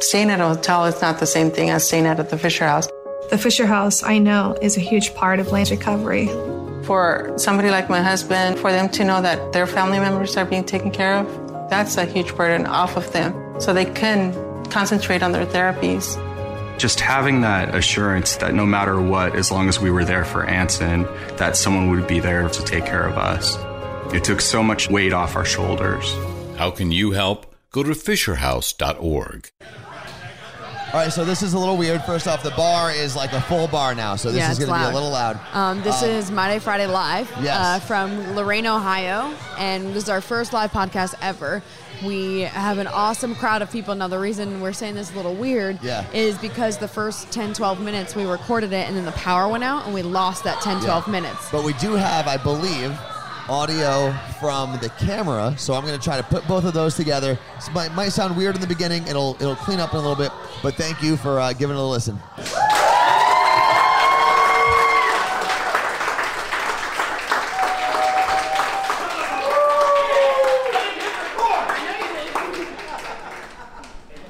Staying at a hotel is not the same thing as staying at the Fisher House. The Fisher House, I know, is a huge part of Blaine's recovery. For somebody like my husband, for them to know that their family members are being taken care of, that's a huge burden off of them. So they can concentrate on their therapies. Just having that assurance that no matter what, as long as we were there for Anson, that someone would be there to take care of us. It took so much weight off our shoulders. How can you help? Go to fisherhouse.org. All right, so this is a little weird. First off, the bar is like a full bar now, so this Yeah, is going to be a little loud. Um, this Um, is Monday Friday Live Yes. uh, from Lorain, Ohio, and this is our first live podcast ever. We have an awesome crowd of people. Now, the reason we're saying this is a little weird Yeah. is because the first 10, 12 minutes we recorded it, and then the power went out, and we lost that 10, 12 minutes. But we do have, I believe, audio from the camera, so I'm going to try to put both of those together. This might, might sound weird in the beginning. It'll it'll clean up in a little bit, but thank you for uh, giving it a listen.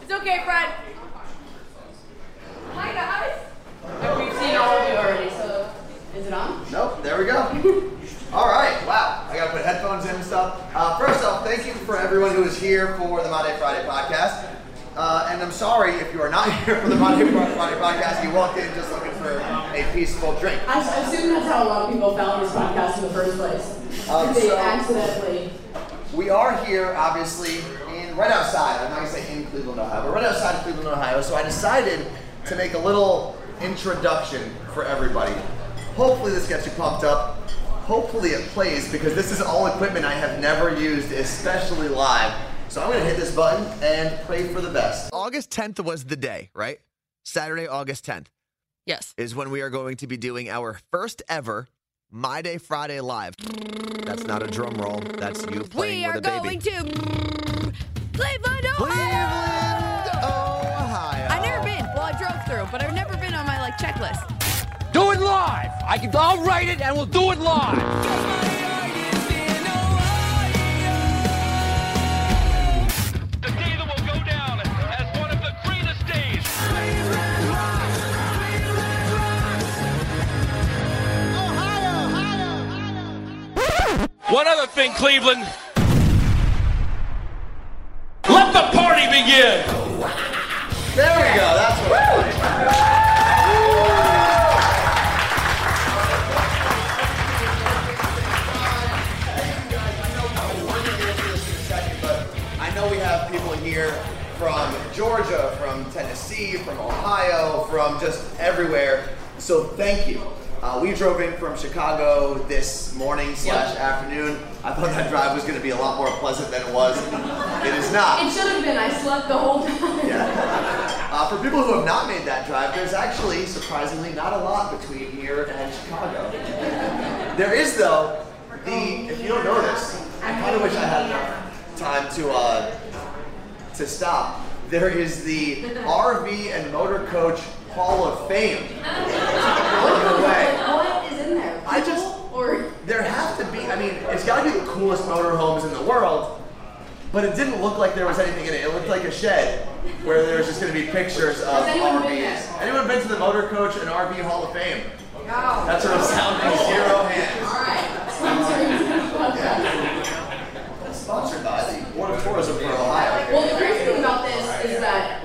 It's okay, Fred. Hi, guys. We've seen all of you already, so is it on? Nope, there we go. All right, wow. I got to put headphones in and stuff. Uh, first off, thank you for everyone who is here for the Monday Friday podcast. Uh, and I'm sorry if you are not here for the Monday Friday podcast. You walked in just looking for a peaceful drink. I I assume that's how a lot of people found this podcast in the first place. Um, they so- accidentally. We are here, obviously, in right outside. I'm not gonna say in Cleveland, Ohio, but right outside of Cleveland, Ohio. So I decided to make a little introduction for everybody. Hopefully, this gets you pumped up. Hopefully, it plays because this is all equipment I have never used, especially live. So I'm gonna hit this button and pray for the best. August 10th was the day, right? Saturday, August 10th Yes. is when we are going to be doing our first ever My Day Friday live. That's not a drum roll. That's you playing We are with a baby. going to Cleveland, Ohio. Cleveland, Ohio. I've never been. Well, I drove through, but I've never been on my like checklist. Do it live. I can. I'll write it, and we'll do it live. One other thing, Cleveland. Let the party begin. There we go. That's what. I know we have people here from Georgia, from Tennessee, from Ohio, from just everywhere. So thank you. Uh, we drove in from Chicago this morning slash afternoon. I thought that drive was going to be a lot more pleasant than it was. It is not. It should have been. I slept the whole time. Uh, for people who have not made that drive, there's actually surprisingly not a lot between here and Chicago. There is though the if you don't know this, I kind of wish I had enough time to uh, to stop. There is the RV and Motor Coach Hall of Fame on the way. What is in there? I just- or There have to be. I mean, it's got to be the coolest motorhomes in the world. But it didn't look like there was anything in it. It looked like a shed where there was just going to be pictures of Has anyone been RVs. there? Anyone been to the Motor Coach and RV Hall of Fame? no. That's what I'm sounding. Zero hands. All right. Sponsoring the podcast. Sponsored by the Board of Tourism for Ohio. Well, the crazy thing about this is that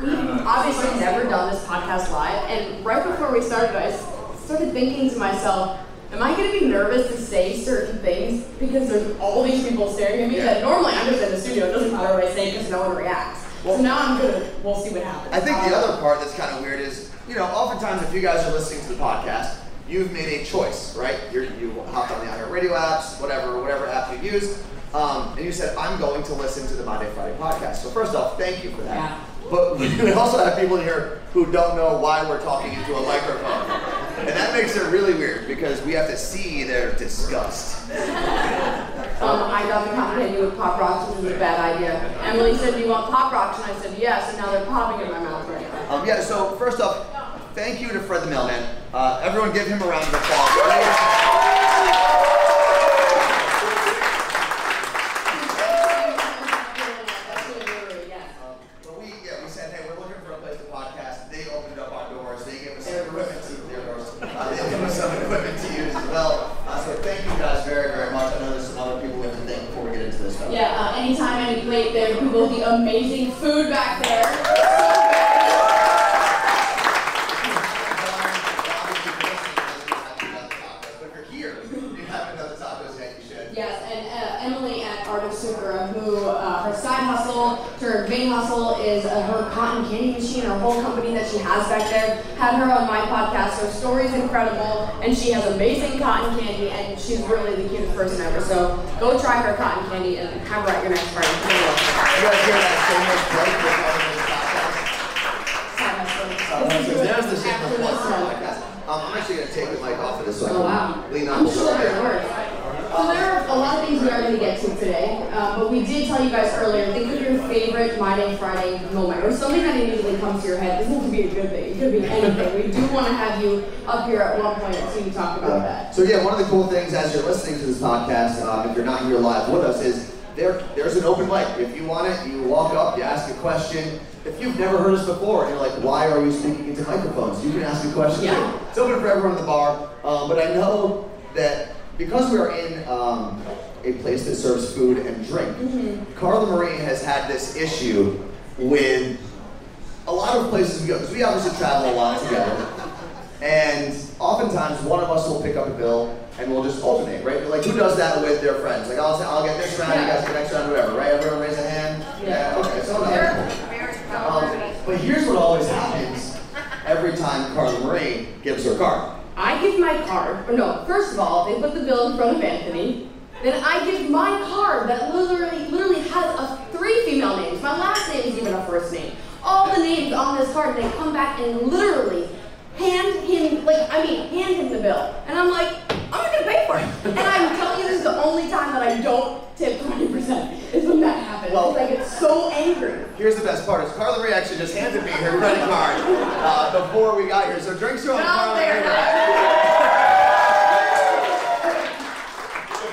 we've obviously never done this podcast live, and right before we started, I s- started thinking to myself, am I going to be nervous to say certain things because there's all these people staring at me that normally I'm just in the studio, it doesn't matter what I say because no one reacts. so now I'm gonna, we'll see what happens. I think the other part that's kind of weird is, you know, oftentimes if you guys are listening to the podcast, you've made a choice, right? You're, you hopped on the iHeartRadio apps, whatever, whatever app you use, um, and you said, I'm going to listen to the Monday Friday podcast. So first off, thank you for that. Yeah. But we also have people in here who don't know why we're talking into a microphone. And that makes it really weird because we have to see their disgust. Um, I got the compliment you with Pop Rocks, which was a bad idea. Emily said, do you want Pop Rocks? And I said, yes, and now they're popping in my mouth right now. Um, yeah, so first off, thank you to Fred the Mailman. Uh, everyone give him a round of applause. please. But we, yeah, we said, hey, amazing food back there. But if you're here, you haven't done the tacos yet, you should. Yes, and uh, Emily at Art of Sukura, who uh, her side hustle, her main hustle is uh, her cotton candy machine, her whole company that she has back there. Had her on my podcast. Her story's incredible, and she has amazing cotton candy, and she's really the cutest person ever. So go try her cotton candy and have her at your next party. You guys hear that shameless plug for Side hustle. So there's the shameless After plug this for the one. podcast. Um, I'm actually going to take the mic off of this so I can Oh wow. lean on I'm the sure it shoulder. works. So there are a lot of things we are going to get to today, uh, but we did tell you guys earlier, think of your favorite My Day Friday moment, or something that immediately comes to your head. This doesn't be a good thing, it could be anything. We do want to have you up here at one point to talk about that. So yeah, one of the cool things as you're listening to this podcast, um, if you're not here live with us, is there there's an open mic. If you want it, you walk up, you ask a question. If you've never heard us before and you're like, why are you speaking into microphones? You can ask a question Yeah. too. It's open for everyone in the bar. Um, but I know that because we are in um, a place that serves food and drink, Carla Marie has had this issue with a lot of places we go, because we obviously travel a lot together. And oftentimes one of us will pick up a bill and we'll just alternate, right? Like who does that with their friends? Like I'll say, I'll get this round, you guys get next round, whatever, right? Everyone raise a hand. Yeah. okay, so. Um, but here's what always happens every time Carla Marie gives her card. I give my card, or no, first of all, they put the bill in front of Anthony. Then I give my card that literally, literally has a three female names. My last name is even a first name. All the names on this card, and they come back and literally hand him, like, I mean, hand him the bill. And I'm like, I'm not gonna pay for it. And I'm telling you, this is the only time that I don't tip 20% is when that happens. Well- I get so angry. Here's the best part is Carla Marie actually just handed me her credit card uh, before we got here. So drinks are on No, Carla they're Marie.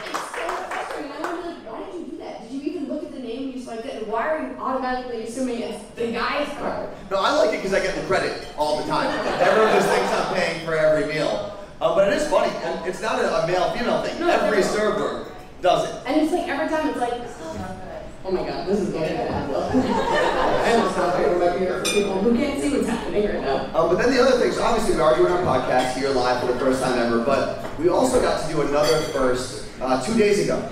It's so frustrating. I wonder, like, why did you do that? Did you even look at the name and you swiped it? And why are you automatically assuming it's the guy's card? No, I like it because I get the credit all the time. Everyone just thinks I'm paying for every meal. Uh, but it is funny, and it's not a, a male-female thing. No, every not. server does it. And it's like every time it's like, oh my god, this is going bad. I almost have to over my ear for people who can't see what's happening right now. Um, but then the other thing, things, obviously, we are doing our podcast here live for the first time ever, but we also got to do another first uh, two days ago.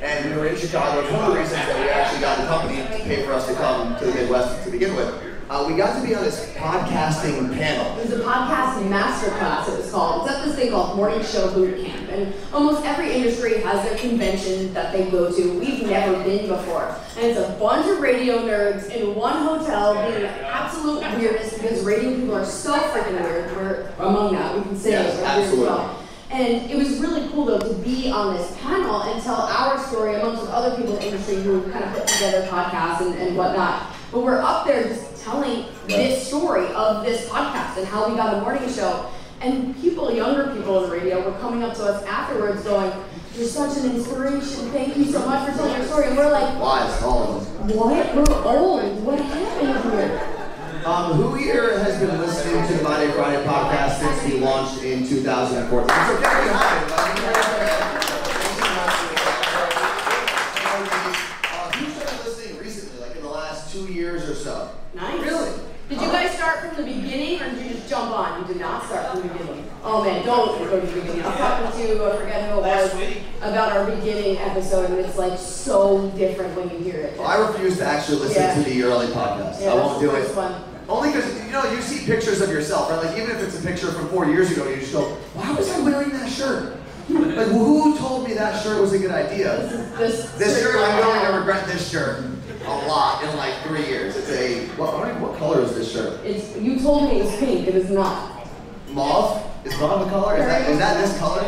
And we were in Chicago. It's one of the reasons that we actually got the company to pay for us to come to the Midwest to begin with. Uh, we got to be on this podcasting panel. It was a podcast masterclass, it was called. It's at this thing called Morning Show Boot Camp. And almost every industry has their convention that they go to. We've never been before. And it's a bunch of radio nerds in one hotel being the absolute weirdest because radio people are so freaking weird. We're among that. We can say Yes, it. We're weird as absolutely. well. And it was really cool though to be on this panel and tell our story amongst with other people in the industry who kind of put together podcasts and, and whatnot. But we're up there just telling this story of this podcast and how we got a morning show. And people, younger people in the radio, were coming up to us afterwards going, You're such an inspiration. Thank you so much for telling your story. And we're like, Why? all of them. What? We're old. What happened here? Um, who here has been listening to the Monday Friday podcast since we launched in 2014? It's okay to be high, Uh, Who started listening recently, like in the last two years or so? Nice. Really? Did you guys start from the beginning or did you just jump on? You did not start from the beginning. Oh man, don't go to the beginning. I was talking to, I forget who it was, about our beginning episode and it's like so different when you hear it. Well, I refuse to actually listen Yeah. to the early podcast. Yeah, I won't do it. fun. Only because you know you see pictures of yourself, right? Like even if it's a picture from four years ago, you just go, "Why was I wearing that shirt? like who told me that shirt was a good idea?" This, This shirt, I'm going to regret this shirt a lot in like three years. It's a what? I what color is this shirt? It's, you told me it was pink, it is not. Mauve? Is mauve a color? Is that is that this color?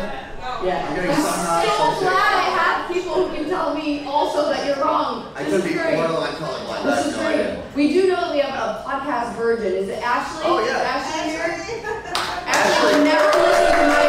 Yeah. I'm I'm so glad I have people who can tell me also that you're wrong. I This could be borderline colorblind. I This is great. Idea. We do know that we have a podcast virgin. Is it Ashley? Oh, yeah. Is Ashley here? Ashley, I've never listened to my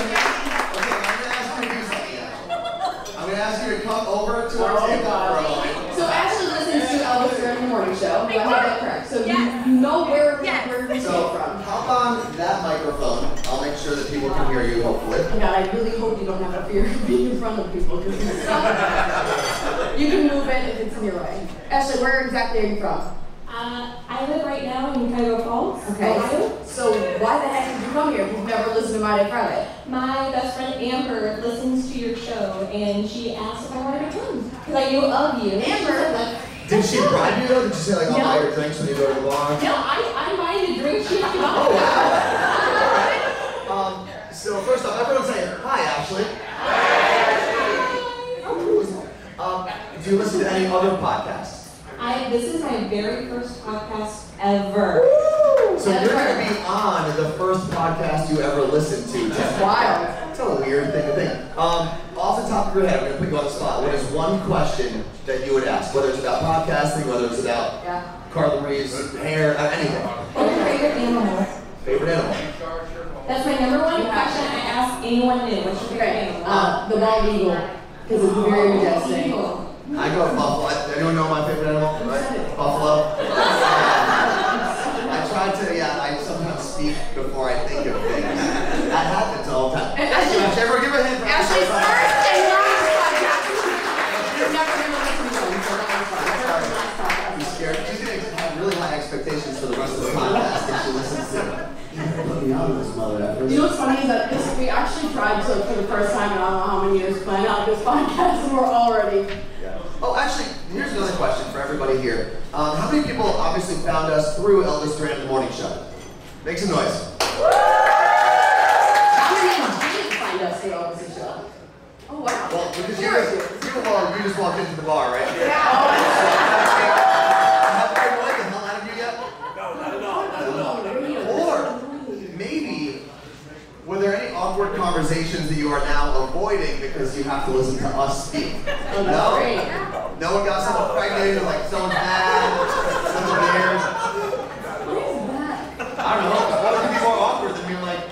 Okay, I'm gonna ask you to do something. Actually. I'm gonna ask you to come over to our table for. So Ashley listens to Elvis during the morning show. Do I have that correct? So you know where, where we So came from. hop on that microphone. I'll make sure that people can hear you, hopefully. God, I really hope you don't have a fear of being in front of people because it's so- you can move in if it's in your way. Ashley, where exactly are you from? Uh, I live right now in Cuyahoga Falls, Okay. Ohio. So why the heck did you come here if you've never listened to My Day Friday? My best friend Amber listens to your show, and she asked if I wanted to come because I knew of you. Amber, Did she bribe you though? Did she say like, I'll No. buy your drinks when you go to the bar? No, I, I'm buying the drink. She has to Oh wow! um, so first off, everyone say hi, Ashley. Um, do you listen to any other podcasts? I, this is my very first podcast ever. So you're going to be on the first podcast you ever listened to. That's wild. It's a weird thing to think. Um, off the top of your head, I'm going to put you on the spot. What is one question that you would ask? Whether it's about podcasting, whether it's about Yeah. Carla Marie's hair, uh, anything. What's your favorite animal? Favorite animal? That's my number one question I ask anyone new. What's your favorite animal? Uh, the bald eagle. Because it's very majestic. Eagle. I go with buffalo. I- Anyone know my favorite animal? Right? Buffalo. I try to, yeah, I sometimes speak before I think of things. That happens all the time. Thank you, Ashley. Give a hand Ashley's Ashley. first and last podcast. You're never going to listen to them, so that was fun. First and last podcast. She's scared. She's going to have really high expectations for the rest of the podcast if she listens to it. Put me out of this mother effort. You know what's funny is that this, we actually tried to, for the first time in I don't know how many years, plan out this podcast, and we're already. Oh, actually, here's another question for everybody here. Um, how many people obviously found us through Elvis Duran in the Morning Show? Make some noise. How many did find us through Elvis' show? Oh, wow. Well, because you you, you just walked into the bar, right? Yeah. Have I annoyed the hell out of you yet? No, not at all. Not at all. Or maybe were there any awkward conversations that you are now avoiding because you have to listen to us speak? Oh, no. great. No one got someone pregnant or like someone's mad, someone weird. What is that? I don't know. What could be more awkward than being like,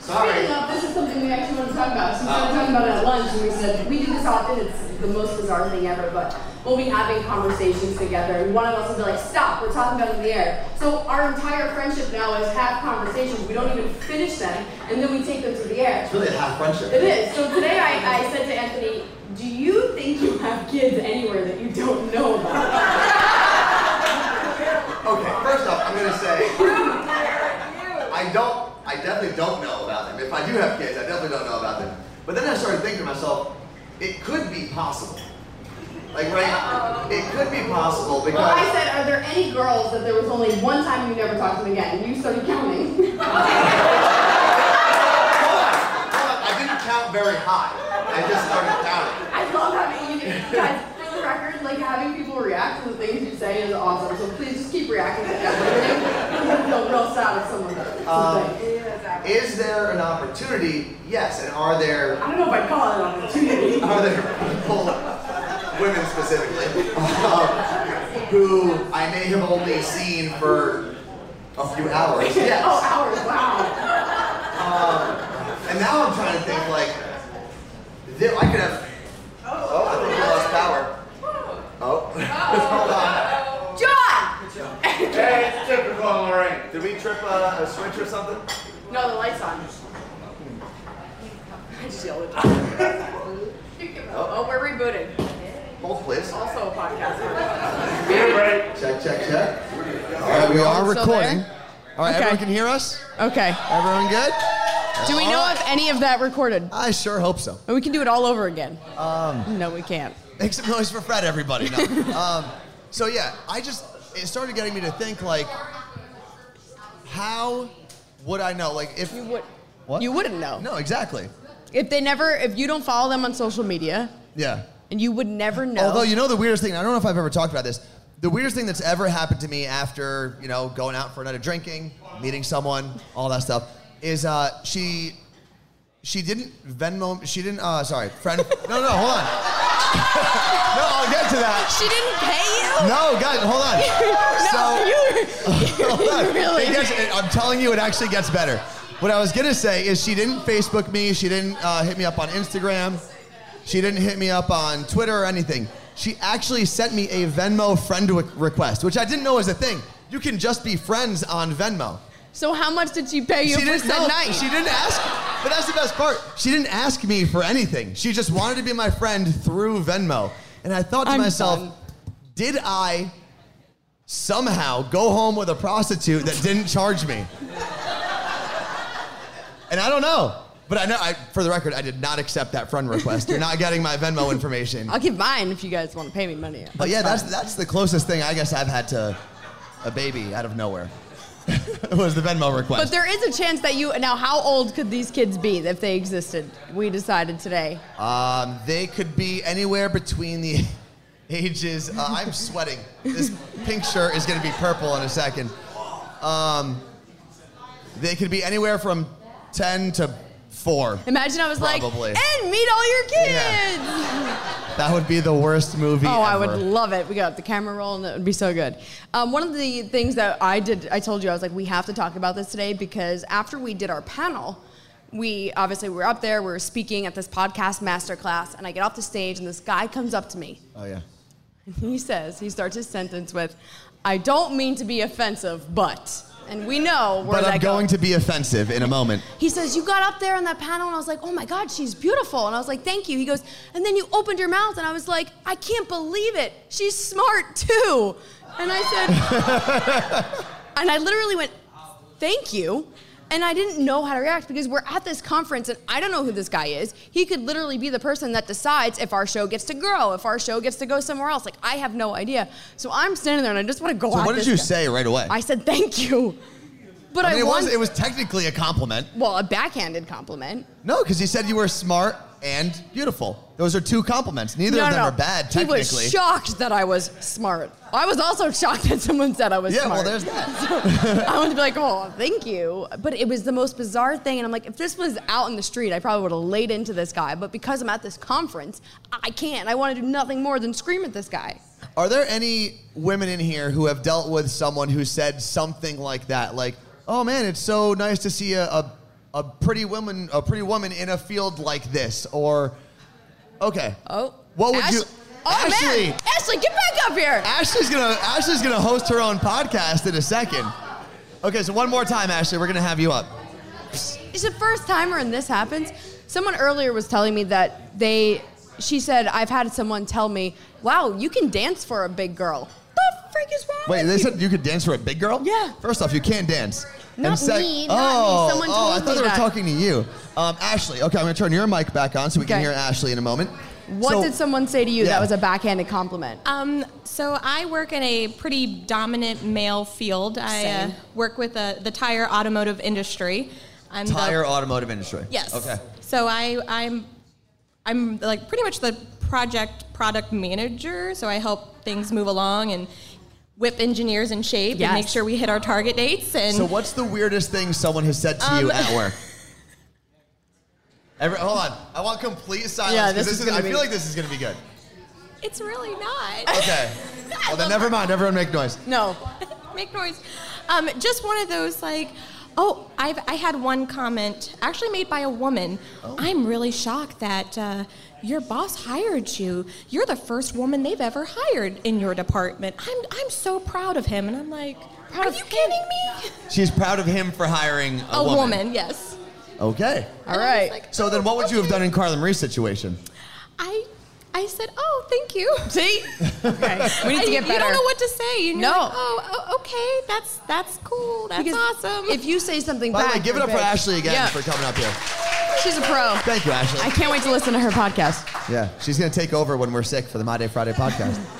sorry. Speaking of, this is something we actually want to talk about. So we started talking about it at lunch, and we said we do this often. It's the most bizarre thing ever, but we'll be having conversations together, and one of us will be like, "Stop! We're talking about in the air." So our entire friendship now is have conversations. We don't even finish them, and then we take them to the air. It's really a half friendship. It is. So today I, I said to Anthony, "Do you think you have kids anywhere that you don't know about?" Okay, first off, I'm gonna say I don't. I definitely don't know about them. If I do have kids, I definitely don't know about them. But then I started thinking to myself, it could be possible. Like, right? It could be possible because. Well, I said, "Are there any girls that there was only one time you never talked to them again?" And you started counting. Hold on, hold on. I didn't count very high. I just started counting. I love having you guys. For the record, like having people react to the things you say is awesome. So please just keep reacting to everything. I feel real sad if someone does. Um, is there an opportunity? Yes. And are there I don't know if I'd call it an opportunity. are there people, women specifically, um, who I may have only seen for a few hours? Yes. Oh, hours! Wow. Um, and now I'm trying to think like, I could have. Oh, I think we lost power. Oh, hold on. John. Hey, it's typical Lorain. Did we trip a, a switch or something? No, the lights on. I just yelled at you. Oh, we're rebooted. Hold please. Also a podcast. Check, check, check. All right, we are Still recording. there? All right, Okay. everyone can hear us. Okay. Everyone good? Do we know if any of that recorded? I sure hope so. And we can do it all over again. Um, No, we can't. Make some noise for Fred, everybody. No. um, so yeah, I just it started getting me to think like, how would I know? Like if you would, what? You wouldn't know. No, exactly. If they never, if you don't follow them on social media, Yeah. And you would never know. Although you know the weirdest thing, I don't know if I've ever talked about this. The weirdest thing that's ever happened to me after you know going out for a night of drinking, meeting someone, all that stuff, is uh, she she didn't Venmo. She didn't. Uh, sorry, friend. No, no, hold on. no, I'll get to that. She didn't pay you? No, guys, hold on. No, so, hold on. Really? It gets, it- I'm telling you, it actually gets better. What I was gonna say is she didn't Facebook me. She didn't uh, hit me up on Instagram. She didn't hit me up on Twitter or anything. She actually sent me a Venmo friend re- request, which I didn't know was a thing. You can just be friends on Venmo. So how much did she pay you she for didn't night? She didn't ask. But that's the best part. She didn't ask me for anything. She just wanted to be my friend through Venmo. And I thought to I'm myself, done. did I somehow go home with a prostitute that didn't charge me? And I don't know. But I know, I, for the record, I did not accept that friend request. You're not getting my Venmo information. I'll give mine if you guys want to pay me money. But yeah, that's that's the closest thing I guess I've had to a baby out of nowhere. was the Venmo request. But there is a chance that you now. How old could these kids be if they existed? We decided today. Um, they could be anywhere between the ages. Uh, I'm sweating. This pink shirt is going to be purple in a second. Um, they could be anywhere from 10 to 4. Imagine I was Probably. like, and meet all your kids. That would be the worst movie Oh, I would love it. We got the camera rolling. That would be so good. Um, one of the things that I did, I told you, I was like, we have to talk about this today because after we did our panel, we obviously we were up there, we were speaking at this podcast masterclass, and I get off the stage, and this guy comes up to me. Oh, yeah. And he says, he starts his sentence with, I don't mean to be offensive, but. And we know where But I'm going to be offensive in a moment. He says, You got up there on that panel, and I was like, Oh my God, she's beautiful. And I was like, Thank you. He goes, And then you opened your mouth, and I was like, I can't believe it. She's smart too. And I said, And I literally went, Thank you. And I didn't know how to react because we're at this conference and I don't know who this guy is. He could literally be the person that decides if our show gets to grow, if our show gets to go somewhere else. Like, I have no idea. So I'm standing there and I just want to go So at what did you guy. say right away? I said, Thank you. But I, I mean, it want, was it was technically a compliment. well, a backhanded compliment. No, because he said you were smart and beautiful. Those are two compliments. Neither of them are bad, technically. He technically. was shocked that I was smart. I was also shocked that someone said I was smart. Yeah, well, there's that. I wanted to be like, oh, thank you. But it was the most bizarre thing. And I'm like, if this was out in the street, I probably would have laid into this guy. But because I'm at this conference, I can't. I want to do nothing more than scream at this guy. Are there any women in here who have dealt with someone who said something like that? Like, oh man, it's so nice to see a, a, a pretty woman a pretty woman in a field like this. Or okay. Oh. What would Ash- you Oh, Ashley, man. Ashley, get back up here. Ashley's gonna Ashley's gonna host her own podcast in a second. Okay, so one more time, Ashley, we're gonna have you up. It's the first timer and this happens. Someone earlier was telling me that they, she said, I've had someone tell me, wow, you can dance for a big girl. The freak is wrong Wait, with they you? said you could dance for a big girl? Yeah. First off, you can't dance. Not sec- me, not me. oh, Someone oh, told I thought me they were that. talking to you. Um, Ashley, okay, I'm gonna turn your mic back on so we can Okay. hear Ashley in a moment. What So- did someone say to you Yeah. that was a backhanded compliment? Um, so I work in a pretty dominant male field. I uh, Same. work with uh, the tire automotive industry. I'm the- Tire automotive industry. Yes. Okay. So I, I'm, I'm like pretty much the project product manager. So I help things move along and whip engineers in shape Yes. and make sure we hit our target dates. And So what's the weirdest thing someone has said to you Um, at work? Every, hold on, I want complete silence. Yeah, 'cause this this is is. I be- feel like this is gonna be good. it's really not. Okay. well then, never mind. Everyone make noise. No. make noise. Um, just one of those like, oh, I've I had one comment actually made by a woman. I'm really shocked that uh, your boss hired you. You're the first woman they've ever hired in your department. I'm I'm so proud of him, and I'm like, are you kidding me? She's proud of him for hiring a, A woman, yes. Okay. All right. So then, what would you have done in Carla Marie's situation? I I said, oh, thank you. See? Okay. We need to I- get You don't know what to say. No. You're like, oh, oh, okay, that's that's cool. That's Because awesome. If you say something By the back, way, give it you're up for. Ashley again Yeah. for coming up here. She's a pro. Thank you, Ashley. I can't wait to listen to her podcast. Yeah, she's gonna take over when we're sick for the My Day Friday podcast.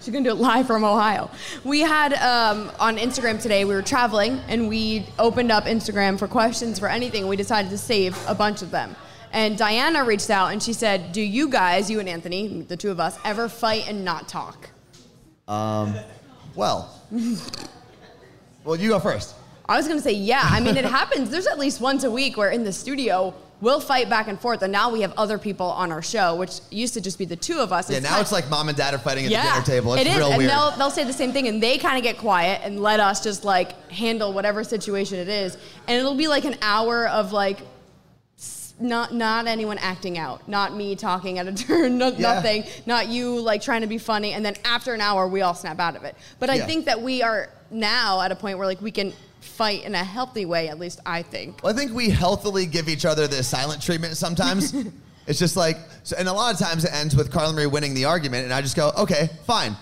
She's gonna do it live from Ohio. We had um, on Instagram today. We were traveling and we opened up Instagram for questions for anything. We decided to save a bunch of them. And Diana reached out and she said, "Do you guys, you and Anthony, the two of us, ever fight and not talk?" Um, well, well, you go first. I was gonna say, yeah. I mean, it happens. There's at least once a week where in the studio we'll fight back and forth, and now we have other people on our show, which used to just be the two of us. Yeah, It's now kind- it's like mom and dad are fighting at yeah, the dinner table. It's it is, real and weird. they'll they'll say the same thing, and they kind of get quiet and let us just like handle whatever situation it is, and it'll be like an hour of like. Not not anyone acting out, not me talking at a turn, no, Yeah. nothing, not you like trying to be funny, and then after an hour we all snap out of it. But I Yeah. think that we are now at a point where like we can fight in a healthy way. At least I think. Well, I think we healthily give each other the silent treatment sometimes. it's just like, so, and a lot of times it ends with Carla Marie winning the argument, and I just go, okay, fine.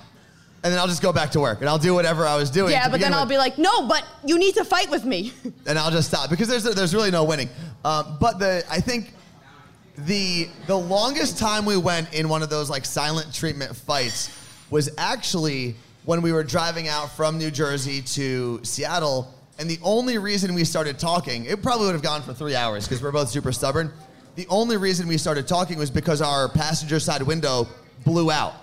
And then I'll just go back to work and I'll do whatever I was doing. Yeah, but then I'll be like, no, but you need to fight with me. and I'll just stop because there's there's really no winning. Um, but the I think the the longest time we went in one of those like silent treatment fights was actually when we were driving out from New Jersey to Seattle, and the only reason we started talking, it probably would have gone for three hours because we're both super stubborn. The only reason we started talking was because our passenger side window blew out.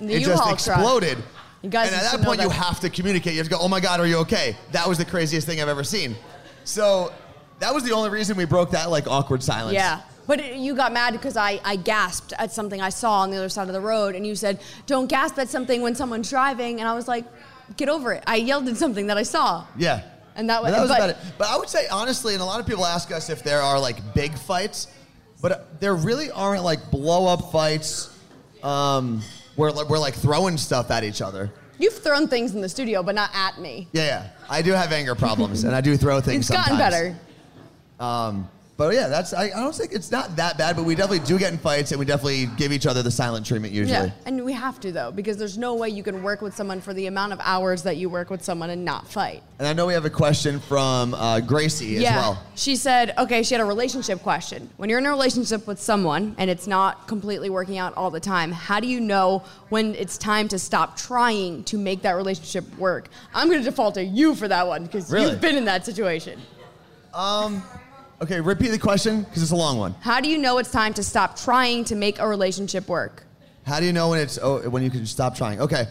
The it just U-Haul truck. exploded. You guys and at that point, you have to communicate. You have to go, oh my God, are you okay? That was the craziest thing I've ever seen. So that was the only reason we broke that like awkward silence. Yeah. But it- you got mad because I, I gasped at something I saw on the other side of the road, and you said, Don't gasp at something when someone's driving. And I was like, Get over it. I yelled at something that I saw. Yeah. And that was, But that was but, about it. But I would say honestly, and a lot of people ask us if there are like big fights, but there really aren't like blow up fights um, where we're like throwing stuff at each other. You've thrown things in the studio, but not at me. Yeah, yeah. I do have anger problems, and I do throw things. It's gotten sometimes. better. Um, but yeah, that's I, I don't think it's not that bad, but we definitely do get in fights, and we definitely give each other the silent treatment usually. Yeah, and we have to though, because there's no way you can work with someone for the amount of hours that you work with someone and not fight. And I know we have a question from uh, Gracie as yeah. well. She said, okay, she had a relationship question. When you're in a relationship with someone and it's not completely working out all the time, how do you know when it's time to stop trying to make that relationship work? I'm going to default to you for that one because Really? you've been in that situation. Um, okay, repeat the question because it's a long one. How do you know it's time to stop trying to make a relationship work? How do you know when it's oh, when you can stop trying? Okay.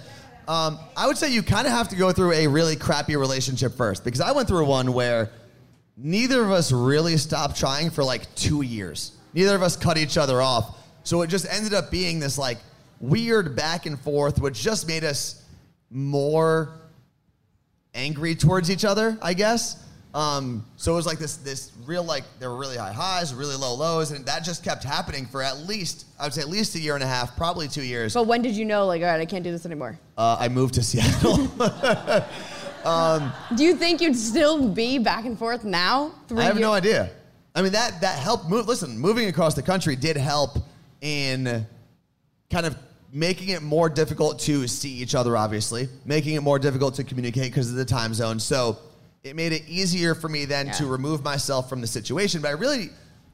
Um, I would say you kind of have to go through a really crappy relationship first because I went through one where neither of us really stopped trying for like two years. Neither of us cut each other off. So it just ended up being this like weird back and forth, which just made us more angry towards each other, I guess. Um, so it was like this this real like there were really high highs, really low lows, and that just kept happening for at least I would say at least a year and a half, probably two years. But when did you know, like, all right, I can't do this anymore? Uh, I moved to Seattle. um, Do you think you'd still be back and forth now? I have years- no idea. I mean that that helped move. Listen, moving across the country did help in kind of making it more difficult to see each other. Obviously, making it more difficult to communicate because of the time zone. So it made it easier for me then to remove myself from the situation. But I really,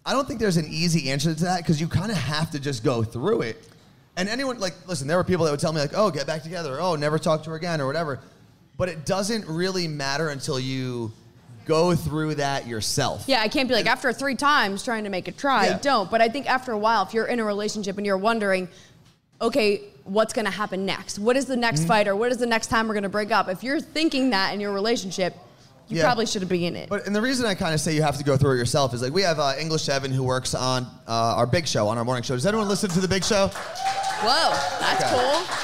I don't think there's an easy answer to that because you kind of have to just go through it. And anyone like, listen, there were people that would tell me like, "Oh, get back together," "Oh, never talk to her again," or whatever. But it doesn't really matter until you go through that yourself. Yeah, I can't be like after three times trying to make it try. Yeah. Don't. But I think after a while, if you're in a relationship and you're wondering, okay, what's going to happen next? What is the next Mm-hmm. fight or what is the next time we're going to break up? If you're thinking that in your relationship, you Yeah. probably should have been in it. But and the reason I kind of say you have to go through it yourself is like we have uh, English Evan who works on uh, our big show on our morning show. Does anyone listen to the big show? Whoa, that's Okay.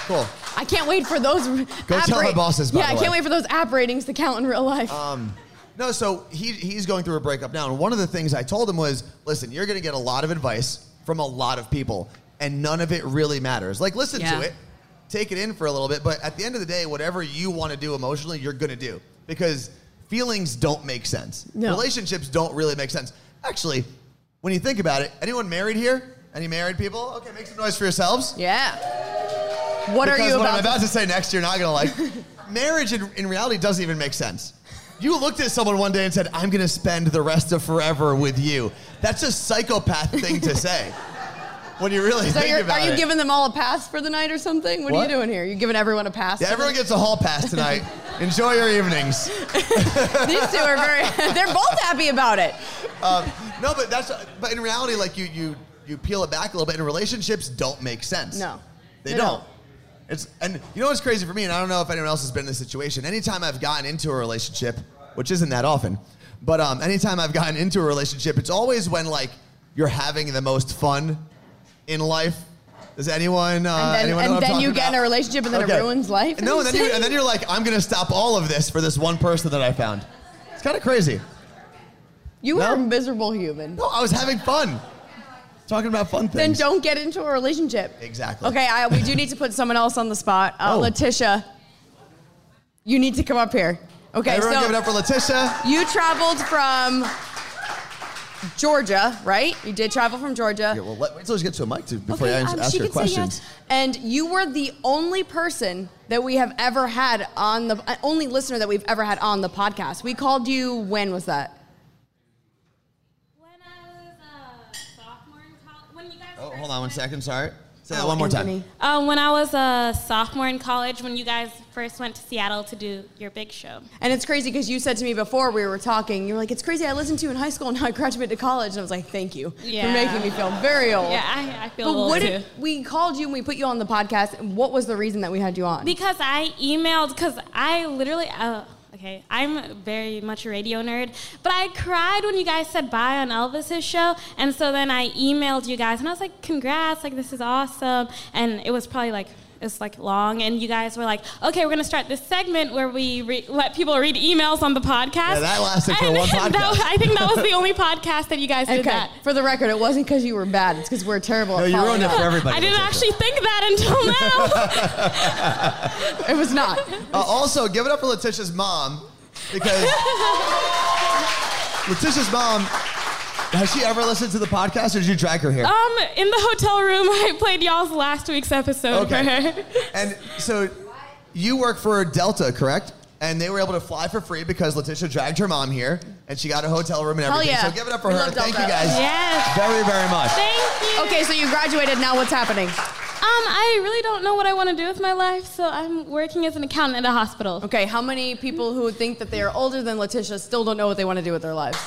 cool. Cool. I can't wait for those. Go tell my ra- bosses, by Yeah, I can't wait for those app ratings to count in real life. Um, no, so he he's going through a breakup now, and one of the things I told him was, listen, you're going to get a lot of advice from a lot of people, and none of it really matters. Like, listen Yeah. to it, take it in for a little bit, but at the end of the day, whatever you want to do emotionally, you're going to do because feelings don't make sense. No. Relationships don't really make sense. Actually, when you think about it, anyone married here? Any married people? Okay, make some noise for yourselves. yeah. What because are you what about? I'm about to say next, you're not gonna like. Marriage in, in reality doesn't even make sense. You looked at someone one day and said, "I'm gonna spend the rest of forever with you." That's a psychopath thing to say. When you really so think about are you it. giving them all a pass for the night or something? What, are you doing here? You giving everyone a pass? yeah, everyone gets a hall pass tonight. Enjoy your evenings. These two are very. they're both happy about it. Um, no, but that's but in reality, like you you you peel it back a little bit, and relationships don't make sense. No, They, they don't. don't. It's and you know what's crazy for me, and I don't know if anyone else has been in this situation. Anytime I've gotten into a relationship, which isn't that often, but um, anytime I've gotten into a relationship, it's always when like you're having the most fun in life. Does anyone? Uh, And then, anyone and then you get in a relationship and then Okay. it ruins life. No, and then, you, and then you're like, I'm gonna stop all of this for this one person that I found. It's kind of crazy. you No? are a miserable human. No, I was having fun. Talking about fun things. Then don't get into a relationship. Exactly. Okay, I, we do need to put someone else on the spot. Uh, Oh. Letitia, you need to come up here. Okay, so. Everyone so give it up for Letitia. you traveled from Georgia, right? You did travel from Georgia. Yeah, well, let, wait till she gets to a mic to, before Okay, I ask, um, ask she her could say questions. yes. And you were the only person that we have ever had on the uh, only listener that we've ever had on the podcast. We called you. When was that? When I was a sophomore in college. When you guys. Oh, hold on one second. Sorry. Say that Oh, one more time. Um, when I was a sophomore in college, when you guys first went to Seattle to do your big show. And it's crazy because you said to me before we were talking, you were like, "It's crazy. I listened to you in high school, and now I graduated to college." And I was like, "Thank you Yeah. for making me feel very old." Yeah, I, I feel But old what too. did we called you and we put you on the podcast? and What was the reason that we had you on? Because I emailed, because I literally, uh, okay, I'm very much a radio nerd, but I cried when you guys said bye on Elvis's show, and so then I emailed you guys, and I was like, congrats, like this is awesome, and it was probably like. It's like long, and you guys were like, "Okay, we're gonna start this segment where we re- let people read emails on the podcast." Yeah, that lasted for And one that- podcast. I think that was the only podcast that you guys did okay, that. for the record, it wasn't because you were bad. It's because we're terrible. No, at you ruined it for everybody. I didn't Letitia. actually think that until now. It was not. Uh, also, give it up for Letitia's mom because Letitia's mom. Has she ever listened to the podcast, or did you drag her here? Um, in the hotel room, I played y'all's last week's episode for Okay. her. And so, you work for Delta, correct? And they were able to fly for free because Letitia dragged her mom here, and she got a hotel room and Hell everything. yeah. So give it up for We her. love Thank Delta. you guys Yes. very, very much. Thank you. Okay, so you graduated. Now what's happening? Um, I really don't know what I want to do with my life, so I'm working as an accountant at a hospital. Okay, how many people who think that they are older than Letitia still don't know what they want to do with their lives?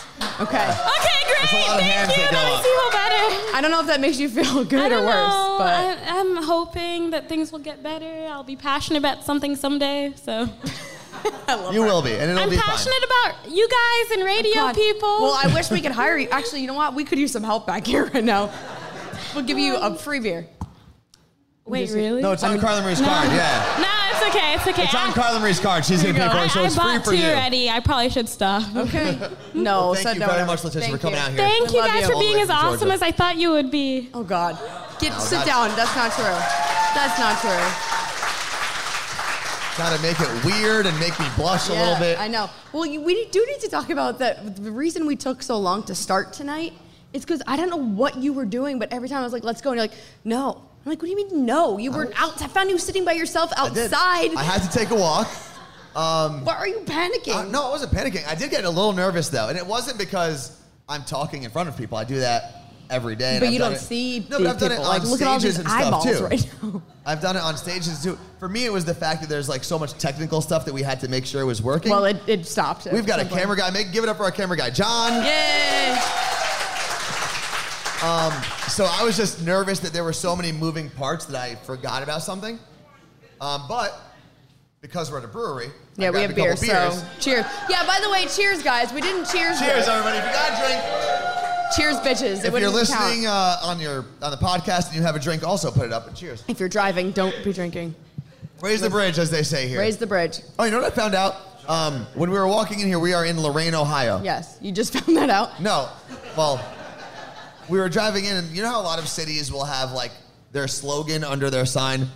Okay. Okay, great. That's a lot of Thank you. that go makes me feel better. I don't know if that makes you feel good or worse, know. but I, I'm hoping that things will get better. I'll be passionate about something someday. So You will be, and it'll I'm be passionate about you guys and radio God. people. Well, I wish we could hire you. Actually, you know what? We could use some help back here right now. We'll give you a free beer. Wait, really? No, it's on Carla Marie's No. card. Yeah, No, it's okay. It's okay. it's on I- Carla Marie's card. She's gonna pay for I, it, so I it's free bought for two you. already. I probably should stop. Okay. No, Well, thank said you no, very no. much, Letitia, Thank for coming you. out here. Thank We you guys you. for being as awesome as I thought you would be. Oh God. Get No, sit that's- down. That's not true. That's not true. Trying to make it weird and make me blush a Yeah, little bit. I know. Well, you, we do need to talk about that. The reason we took so long to start tonight is because I don't know what you were doing, but every time I was like, "Let's go," and you're like, "No." I'm like, "What do you mean no? You were out. I found you sitting by yourself I did. outside. I had to take a walk. Um, Why are you panicking?" Uh, no, I wasn't panicking. I did get a little nervous though, and it wasn't because I'm talking in front of people. I do that every day. But you don't it- see No, but I've done it people. on Like, look at all these and stuff eyeballs too. right now. I've done it on stages too. For me, it was the fact that there's like so much technical stuff that we had to make sure it was working. Well, it, it stopped. We've got a camera guy. Make give it up for our camera guy, John. Yay! Um, so I was just nervous that there were so many moving parts that I forgot about something. Um, but because we're at a brewery, Yeah, we have beer. So cheers. Yeah. By the way, cheers, guys. We didn't cheers. Cheers, everybody! If you got a drink. Cheers, bitches. It If you're listening uh, on your on the podcast and you have a drink, also put it up and cheers. If you're driving, don't be drinking. Raise the bridge, as they say here. Raise the bridge. oh, you know what I found out? Um, when we were walking in here, we are in Lorain, Ohio. Yes, you just found that out. No, well, we were driving in, and you know how a lot of cities will have like their slogan under their sign.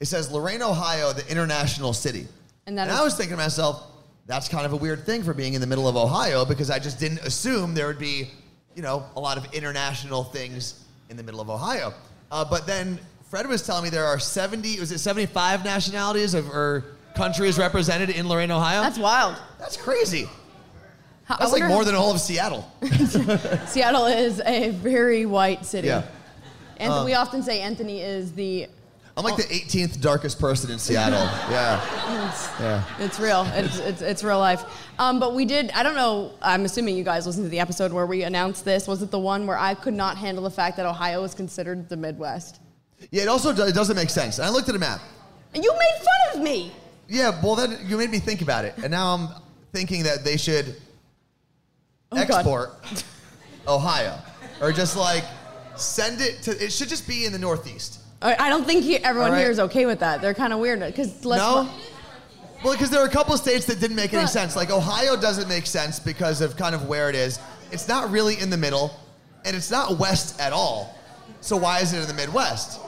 It says Lorain, Ohio, the international city. And that And is- I was thinking to myself, that's kind of a weird thing for being in the middle of Ohio because I just didn't assume there would be, you know, a lot of international things in the middle of Ohio. Uh, but then Fred was telling me there are 70, was it 75 nationalities of, or countries represented in Lorain, Ohio? That's wild. That's crazy. That's like more than all of Seattle. Seattle is a very white city. Yeah. And we often say Anthony is the. I'm like the 18th darkest person in Seattle. yeah. It's, Yeah. it's real. It's, it's, it's real life. Um, but we did, I don't know, I'm assuming you guys listened to the episode where we announced this. Was it the one where I could not handle the fact that Ohio was considered the Midwest? Yeah, it also it doesn't make sense. And I looked at a map. And you made fun of me. Yeah, well, then you made me think about it. And now I'm thinking that they should Oh, export Ohio. Or just like send it to, it should just be in the Northeast. I I don't think he, everyone All right. here is okay with that. They're kind of weird. Because let's. No? Well, because there are a couple states that didn't make any But- sense. Like Ohio doesn't make sense because of kind of where it is. It's not really in the middle, and it's not west at all. So why is it in the Midwest?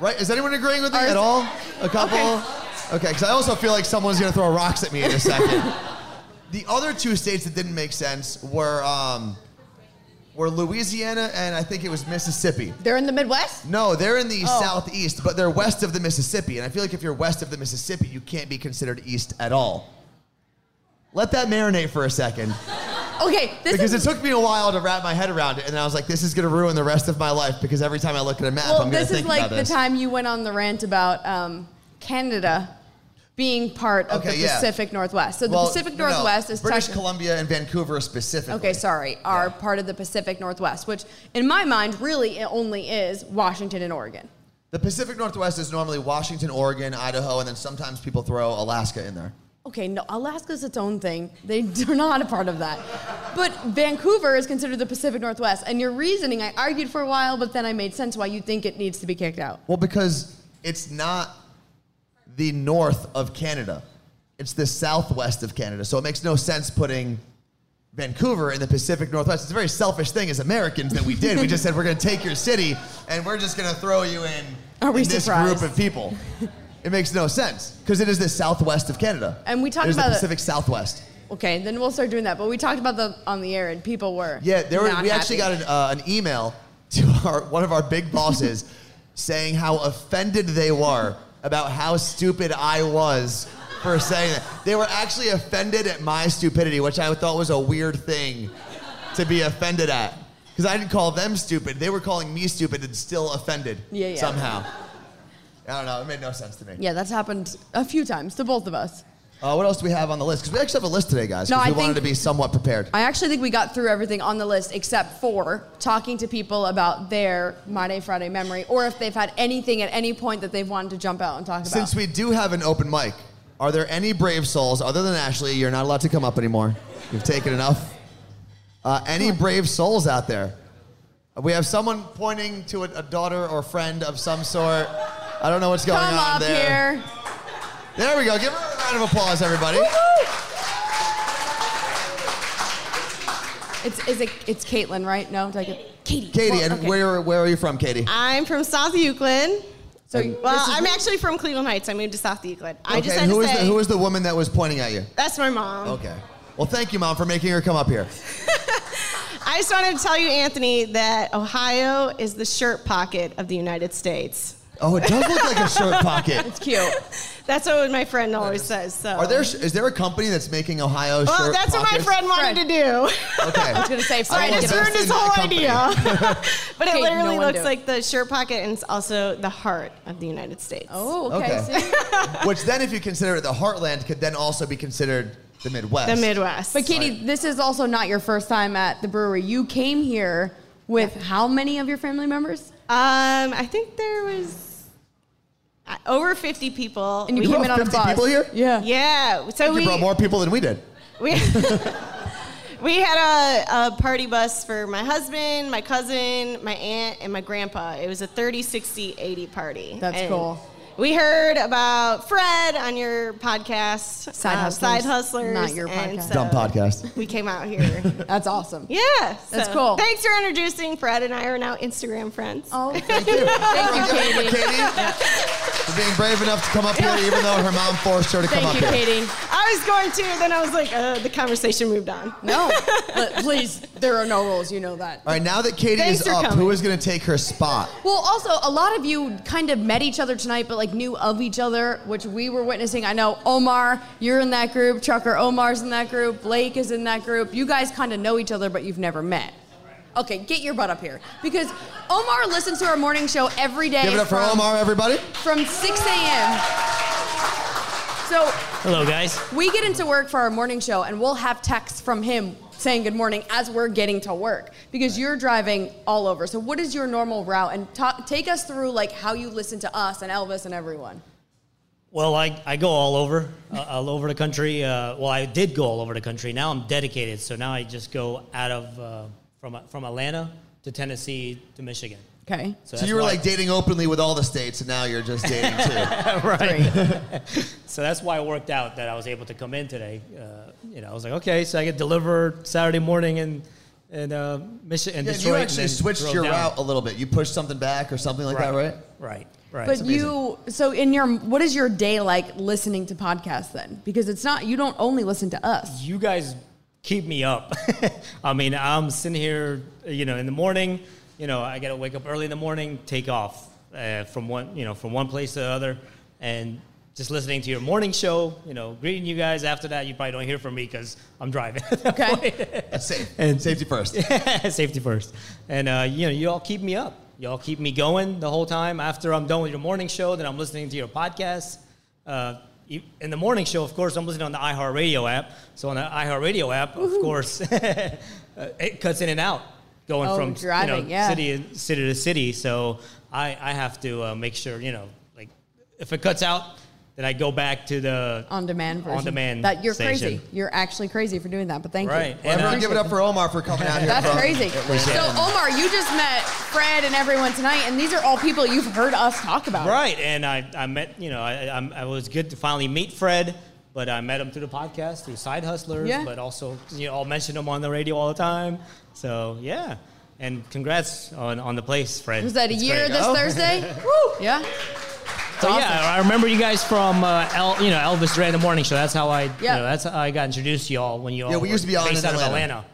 Right? Is anyone agreeing with me Ours- at all? A couple? Okay. Okay, because I also feel like someone's gonna throw rocks at me in a second. the other two states that didn't make sense were um, were Louisiana and I think it was Mississippi. They're in the Midwest? No, they're in the Oh. southeast, but they're west of the Mississippi. And I feel like if you're west of the Mississippi, you can't be considered east at all. Let that marinate for a second. Okay, this because is it took me a while to wrap my head around it, and I was like, "This is going to ruin the rest of my life." Because every time I look at a map, well, I'm going to this is think like about the this. Is like the time you went on the rant about um, Canada being part of Okay, the yeah. Pacific Northwest. So the Well, Pacific no, no. Northwest is British Columbia and Vancouver specifically. Okay, sorry, are part of the Pacific Northwest, which in my mind really it only is Washington and Oregon. The Pacific Northwest is normally Washington, Oregon, Idaho, and then sometimes people throw Alaska in there. Okay, no, Alaska's its own thing. They are not a part of that. But Vancouver is considered the Pacific Northwest. And your reasoning, I argued for a while, but then I made sense why you think it needs to be kicked out. Well, because it's not the north of Canada, it's the southwest of Canada. So it makes no sense putting Vancouver in the Pacific Northwest. It's a very selfish thing as Americans that we did. we just said we're going to take your city and we're just going to throw you in, in this surprised? group of people. It makes no sense because it is the southwest of Canada. And we talked about the Pacific Southwest. Okay, then we'll start doing that. But we talked about the on the air, and people were Yeah, there were, we actually got an, uh, an email to our, one of our big bosses saying how offended they were about how stupid I was for saying that. They were actually offended at my stupidity, which I thought was a weird thing to be offended at. Because I didn't call them stupid. They were calling me stupid and still offended Yeah, yeah. somehow. I don't know. It made no sense to me. Yeah, that's happened a few times to both of us. Uh, what else do we have on the list? Because we actually have a list today, guys. No, I we wanted think- to be somewhat prepared. I actually think we got through everything on the list except for talking to people about their My Day Friday memory, or if they've had anything at any point that they've wanted to jump out and talk about. Since we do have an open mic, are there any brave souls other than Ashley? You're not allowed to come up anymore. You've taken enough. Uh, any brave souls out there? We have someone pointing to a, a daughter or friend of some sort. I don't know what's going Come on up there. here. There we go. Give her a round of applause, everybody. It's is it it's Caitlin, right? No, did I get Katie. Katie, Well, and okay. where where are you from, Katie? I'm from South Euclid. So well, I'm actually from Cleveland Heights. I moved to South Euclid. I just and had who to is say the who is the woman that was pointing at you? that's my mom. Okay. Well, thank you, mom, for making her come up here. I just wanted to tell you, Anthony, that Ohio is the shirt pocket of the United States. Oh, it does look like a shirt pocket. It's cute. That's what my friend always says. So. Are there is there a company that's making Ohio Well, shirt that's what my pockets? friend wanted to do. Okay. I was gonna say, So I Fred just is- ruined his in that whole company. idea. but it Okay, literally no one looks do. like the shirt pocket and it's also the heart of the United States. Oh, okay. Okay. see? Which then, if you consider it the heartland, could then also be considered the Midwest. The Midwest. But Katie, this is also not your first time at the brewery. You came here with how many of your family members? Um, I think there was over 50 people. And you We- came in on a 50 bus. people here? Yeah. Yeah. So You we brought more people than we did. we we had a, a party bus for my husband, my cousin, my aunt, and my grandpa. It was a 30, 60, 80 party. That's And cool. We heard about Fred on your podcast, Side uh, Hustlers, Side Hustlers, not your podcast. so Dumb podcast. We came out here. That's awesome. yeah, That's so cool. Thanks for introducing Fred and I are now Instagram friends. Oh, Thank you. Thank you, Give it up for Katie. Katie for being brave enough to come up here, even though her mom forced her to come Thank up you, here. Katie. I was going to, then I was like, uh, the conversation moved on. No, but please, there are no rules. You know that. All right, now that Katie Thanks is for up, coming. who is going to take her spot? Well, also, a lot of you kind of met each other tonight, but like knew of each other, which we were witnessing. I know Omar, you're in that group. Trucker Omar's in that group. Blake is in that group. You guys kind of know each other, but you've never met. Okay, get your butt up here because Omar listens to our morning show every day. Give it up for Omar, everybody. From 6 a.m. So Hello, guys. we get into work for our morning show, and we'll have texts from him saying good morning as we're getting to work because you're driving all over. So, what is your normal route? And ta- take us through like how you listen to us and Elvis and everyone. Well, I, I go all over, uh, all over the country. Uh, well, I did go all over the country. Now I'm dedicated, so now I just go out of uh, from from Atlanta to Tennessee to Michigan. Okay. So, that's you were like dating openly with all the states, and now you're just dating too. right. so that's why it worked out that I was able to come in today. Uh, you know, I was like, okay, so I get delivered Saturday morning in in uh, Michigan, in Yeah, and Detroit. you actually then switched your down. route a little bit. You pushed something back or something like that, right? Right. Right. But you, so in your, what is your day like listening to podcasts then? Because it's not, you don't only listen to us. you guys keep me up. I mean, I'm sitting here, you know, in the morning. You know, I gotta wake up early in the morning, take off uh, from one, you know, from one place to the other, and just listening to your morning show. You know, greeting you guys. After that, you probably don't hear from me because I'm driving. Okay. Safe. And Safety first. safety first. And uh, you know, you all keep me up. You all keep me going the whole time. After I'm done with your morning show, then I'm listening to your podcast. Uh, in the morning show, of course, I'm listening on the iHeartRadio app. So on the iHeartRadio app, of course, uh, it cuts in and out, going Oh, from driving, you know, yeah. city city to city. So I I have to uh, make sure you know, like if it cuts out, then I go back to the On demand version. On demand. That you're station. crazy. You're actually crazy for doing that, but thank Right. you. Well, And, uh, everyone give it up for Omar for coming out here. That's from crazy. So, Omar, you just met Fred and everyone tonight, and these are all people you've heard us talk about. Right, and I, I met, you know, I, I'm- I was good to finally meet Fred, but I met him through the podcast, through Side Hustlers, Yeah. but also, you know, I'll mention him on the radio all the time. So, yeah. And congrats on, on the place, Fred. Was that a It's year great. this Oh. Thursday? Woo! Yeah. So, yeah, I remember you guys from, uh, El, you know, Elvis Duran, the morning show. That's how I, Yeah. you know, that's how I got introduced to y'all when you all Yeah, we were used to be on based in out of Atlanta. Atlanta.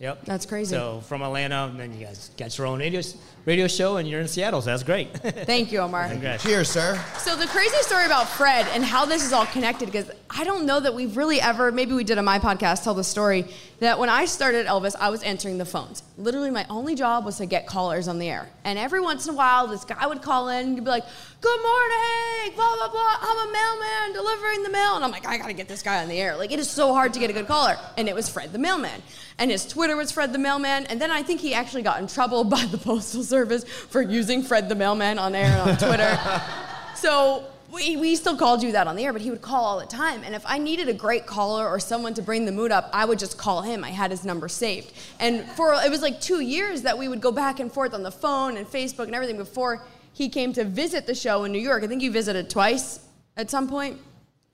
Yep. That's crazy. So from Atlanta, and then you guys got your own radio, radio show, and you're in Seattle, so that's great. Thank you, Omar. Congrats. Cheers, sir. So the crazy story about Fred and how this is all connected, because I don't know that we've really ever, maybe we did on my podcast, tell the story that when I started Elvis, I was answering the phones. Literally, my only job was to get callers on the air. And every once in a while, this guy would call in and be like, good morning, blah, blah, blah, I'm a mailman delivering the mail. And I'm like, I gotta get this guy on the air. Like, it is so hard to get a good caller. And it was Fred the mailman. And his Twitter was Fred the mailman. And then I think he actually got in trouble by the Postal Service for using Fred the mailman on air and on Twitter. So we, we still called you that on the air, but he would call all the time. And if I needed a great caller or someone to bring the mood up, I would just call him. I had his number saved. And for it was like two years that we would go back and forth on the phone and Facebook and everything before he came to visit the show in New York. I think you visited twice at some point.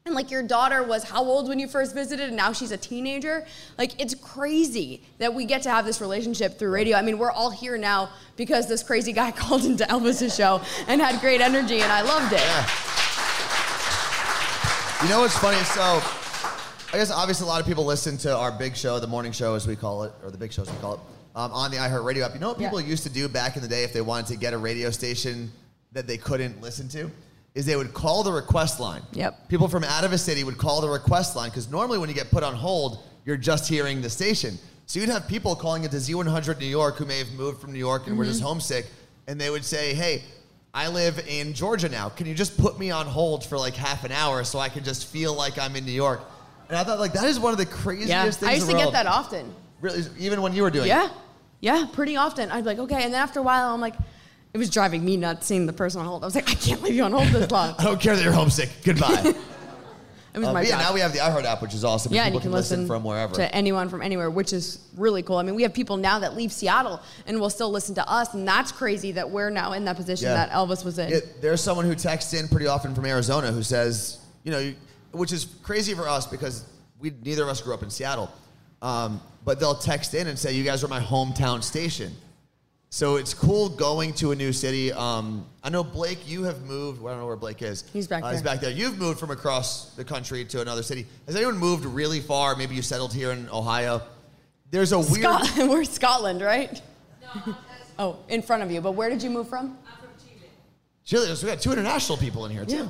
And like your daughter was how old when you first visited, and now she's a teenager. Like it's crazy that we get to have this relationship through radio. I mean, we're all here now because this crazy guy called into Elvis's show and had great energy, and I loved it. You know what's funny? So, I guess obviously a lot of people listen to our big show, the morning show as we call it, or the big show as we call it, um, on the iHeartRadio app. You know what people used to do back in the day if they wanted to get a radio station that they couldn't listen to? Is they would call the request line. Yep. People from out of a city would call the request line because normally when you get put on hold, you're just hearing the station. So you'd have people calling into Z100 New York who may have moved from New York and were just Mhm. homesick, and they would say, "Hey, I live in Georgia now. Can you just put me on hold for like half an hour so I can just feel like I'm in New York?" And I thought like that is one of the craziest Yeah, things. I used to the get that often. Really, even when you were doing Yeah, it. yeah, pretty often. I'd be like, okay, and then after a while, I'm like, it was driving me nuts seeing the person on hold. I was like, I can't leave you on hold this long. I don't care that you're homesick. Goodbye. It was Um, my yeah, job. now we have the iHeart app, which is awesome. yeah, and people you can listen, from wherever. to anyone from anywhere, which is really cool. I mean, we have people now that leave Seattle and will still listen to us, and that's crazy that we're now in that position Yeah. that Elvis was in. Yeah, there's someone who texts in pretty often from Arizona who says, you know, which is crazy for us because we neither of us grew up in Seattle, um, but they'll text in and say, "You guys are my hometown station." So it's cool going to a new city. Um, I know Blake, you have moved. well, I don't know where Blake is. He's back Uh, He's there. back there. You've moved from across the country to another city. Has anyone moved really far? Maybe you settled here in Ohio. There's a weird. We're Scotland, right? oh, in front of you. But where did you move from? Chile, so we got two international people in here too.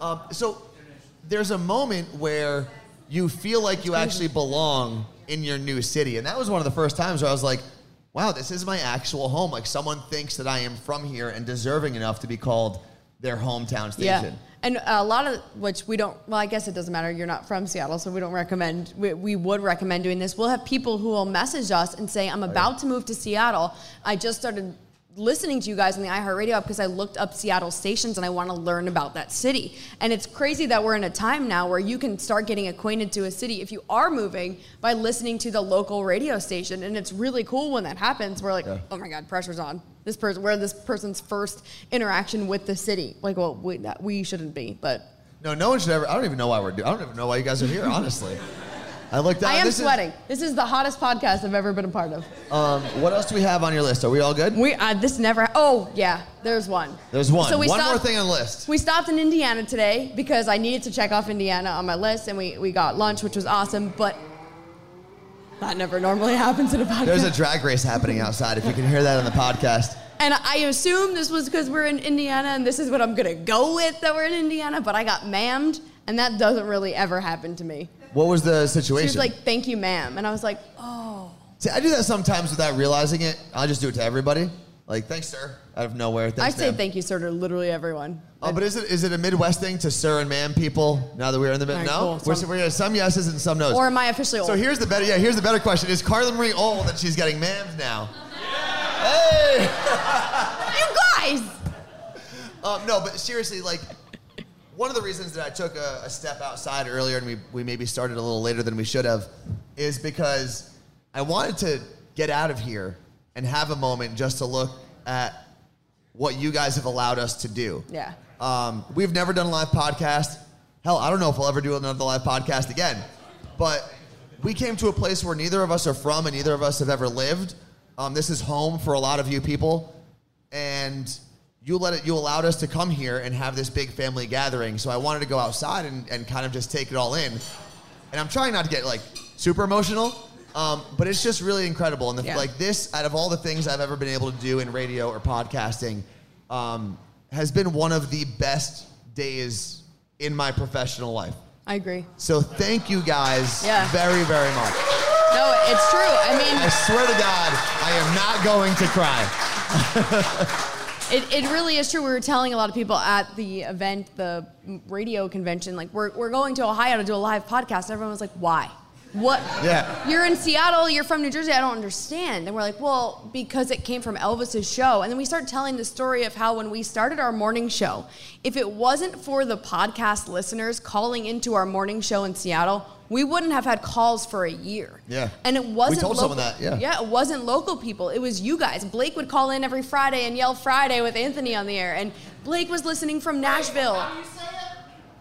Um, so there's a moment where you feel like you actually belong in your new city, and that was one of the first times where I was like, "Wow, this is my actual home." Like someone thinks that I am from here and deserving enough to be called their hometown station. Yeah. And a lot of which we don't, well, I guess it doesn't matter. You're not from Seattle, so we don't recommend, we, we would recommend doing this. We'll have people who will message us and say, I'm oh, about to move to Seattle. I just started listening to you guys on the iHeartRadio app because I looked up Seattle stations and I want to learn about that city. And it's crazy that we're in a time now where you can start getting acquainted to a city if you are moving by listening to the local radio station. And it's really cool when that happens. We're like, oh my God, pressure's on. This person, we're this person's first interaction with the city. Like, well, we, we shouldn't be, but No, no one should ever. I don't even know why we're doing. I don't even know why you guys are here, honestly. I looked. I am this is- sweating. this is the hottest podcast I've ever been a part of. um, what else do we have on your list? Are we all good? We uh, this never. Oh yeah, there's one. There's one. So we one stopped- more thing on the list. We stopped in Indiana today because I needed to check off Indiana on my list, and we, we got lunch, which was awesome. But that never normally happens in a podcast. There's a drag race happening outside. If you can hear that on the podcast. and I assume this was because we're in Indiana, and this is what I'm gonna go with that we're in Indiana. But I got mammed, and that doesn't really ever happen to me. What was the She situation? was like, "Thank you, ma'am," and I was like, "Oh." See, I do that sometimes without realizing it. I'll just do it to everybody. Like, thanks, sir, out of nowhere. I say ma'am. thank you, sir, to literally everyone. Oh, but is it is it a Midwest thing to sir and ma'am people? Now that we're in the mid, All right, no, cool. we're, Some- we're some yeses and some nos. Or am I officially old? So here's the better. Yeah, here's the better question: Is Carla Marie old that she's getting ma'ams now? Hey! you guys. Um, no, but seriously, like one of the reasons that I took a, a step outside earlier and we, we maybe started a little later than we should have is because I wanted to get out of here and have a moment just to look at what you guys have allowed us to do. Yeah. Um, we've never done a live podcast. Hell, I don't know if we'll ever do another live podcast again. But we came to a place where neither of us are from and neither of us have ever lived. Um, this is home for a lot of you people, and you let it. You allowed us to come here and have this big family gathering. So I wanted to go outside and, and kind of just take it all in. And I'm trying not to get like super emotional, um, but it's just really incredible. And the, Yeah. like this, out of all the things I've ever been able to do in radio or podcasting, um, has been one of the best days in my professional life. I agree. So thank you guys Yeah. very, very much. No, it's true. I mean, I swear to God, I am not going to cry. It, it really is true. We were telling a lot of people at the event, the radio convention, like we're, we're going to Ohio to do a live podcast. Everyone was like, why? What? Yeah. You're in Seattle, you're from New Jersey, I don't understand. And we're like, well, because it came from Elvis's show. And then we start telling the story of how when we started our morning show, if it wasn't for the podcast listeners calling into our morning show in Seattle, we wouldn't have had calls for a year. Yeah. And it wasn't We told local, someone that, yeah. Yeah, it wasn't local people. It was you guys. Blake would call in every Friday and yell Friday with Anthony on the air. And Blake was listening from Nashville.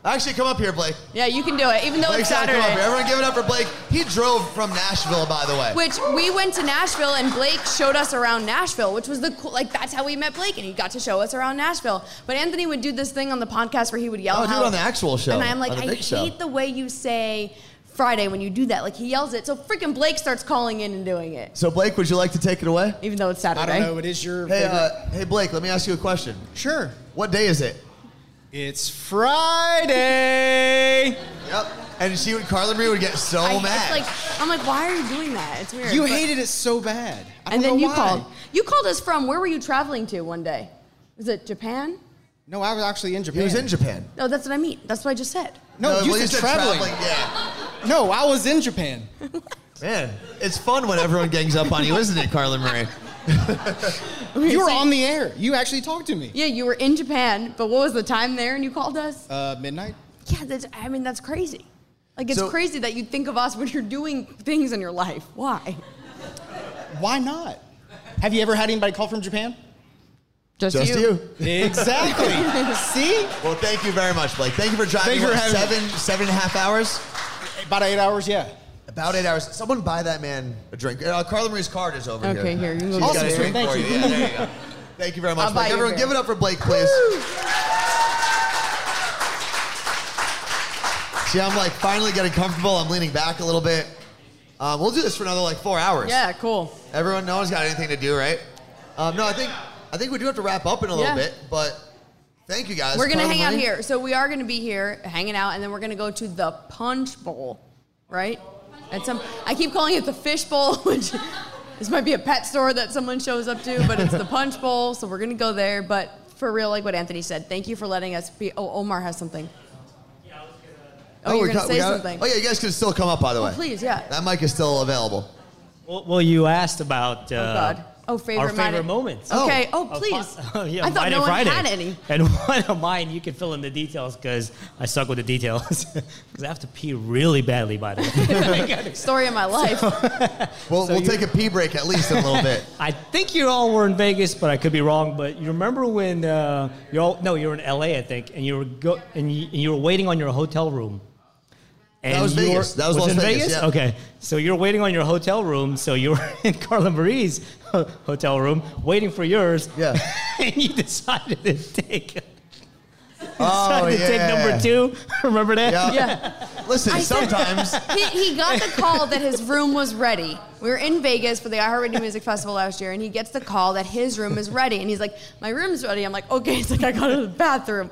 Actually, come up here, Blake. Yeah, you can do it, even though Blake's it's gotta come up here. Everyone give it up for Blake. He drove from Nashville, by the way. Which we went to Nashville and Blake showed us around Nashville, which was the cool, like that's how we met Blake and he got to show us around Nashville. But Anthony would do this thing on the podcast where he would yell Oh, do it on the actual show, And I'm like, I big hate show." the way you say Friday when you do that. Like he yells it. So freaking Blake starts calling in and doing it. So, Blake, would you like to take it away? Even though it's Saturday. I don't know. It is your Hey, favorite. uh, hey, Blake. Let me ask you a question. Sure. What day is it? It's Friday. Yep. And she would, Carla Marie would get so I, mad. It's like I'm like, why are you doing that? It's weird. You But- hated it so bad. I and don't then know you why. called. You called us from where were you traveling to one day? Was it Japan? No, I was actually in Japan. he was in Japan. No, that's what I mean. That's what I just said. No, you well, said traveling. Yeah. No, I was in Japan. Man, it's fun when everyone gangs up on you, isn't it, Carla Marie? You were so- on the air. You actually talked to me. Yeah, you were in Japan, but what was the time there and you called us? Uh, midnight. Yeah, that's, I mean, that's crazy. Like, it's So- crazy that you think of us when you're doing things in your life. Why? Why not? Have you ever had anybody call from Japan? Just, Just you. Exactly. See? Well, thank you very much, Blake. Thank you for driving Thank you for what, having seven, seven and a half hours. About eight hours, yeah. About eight hours. Someone buy that man a drink. Uh, Carla Marie's card is over here. Okay, here, you can go She's get got a drink Thank for you. you. Yeah, there you go. Thank you very much, I'll buy Blake. you a Everyone, beer. give it up for Blake, please. See, I'm like finally getting comfortable. I'm leaning back a little bit. Um, we'll do this for another like four hours. Yeah, cool. Everyone, no one's got anything to do, right? Um, no, I think I think we do have to wrap up in a little Yeah. bit, but thank you guys. We're gonna Carla hang out Marie. here. So we are gonna be here hanging out, and then we're gonna go to the Punch Bowl, right? At some, I keep calling it the Fish Bowl, which this might be a pet store that someone shows up to, but it's the Punch Bowl. So we're gonna go there. But for real, like what Anthony said, thank you for letting us be. Oh, Omar has something. Oh, you're we gonna got- say something. Oh yeah, you guys can still come up, by the way. Oh, please, yeah. That mic is still available. Well, well, you asked about uh, Oh God. Oh, favorite. our favorite mine- moments. Okay. Oh, Of please. fun- yeah, I thought mine no and one Friday. had any. And one of mine, you can fill in the details because I suck with the details. Because I have to pee really badly, by the way. Story of my life. We'll, we'll take a pee break at least in a little bit. I think you all were in Vegas, but I could be wrong. But you remember when uh, you all no, you were in LA, I think, and you were go and you, and you were waiting on your hotel room, That was you're- Vegas. That was it Las in Vegas, yeah. Okay, so you're waiting on your hotel room. So you're in Carla Marie's hotel room waiting for yours. Yeah. and you decided to take. Oh, decided to take yeah. number two. Remember that? Yeah. Yeah. Listen, I sometimes he, he got the call that his room was ready. We were in Vegas for the iHeartRadio Music Festival last year, and he gets the call that his room is ready. And he's like, My room's ready. I'm like, Okay. He's like, I gotta to the bathroom.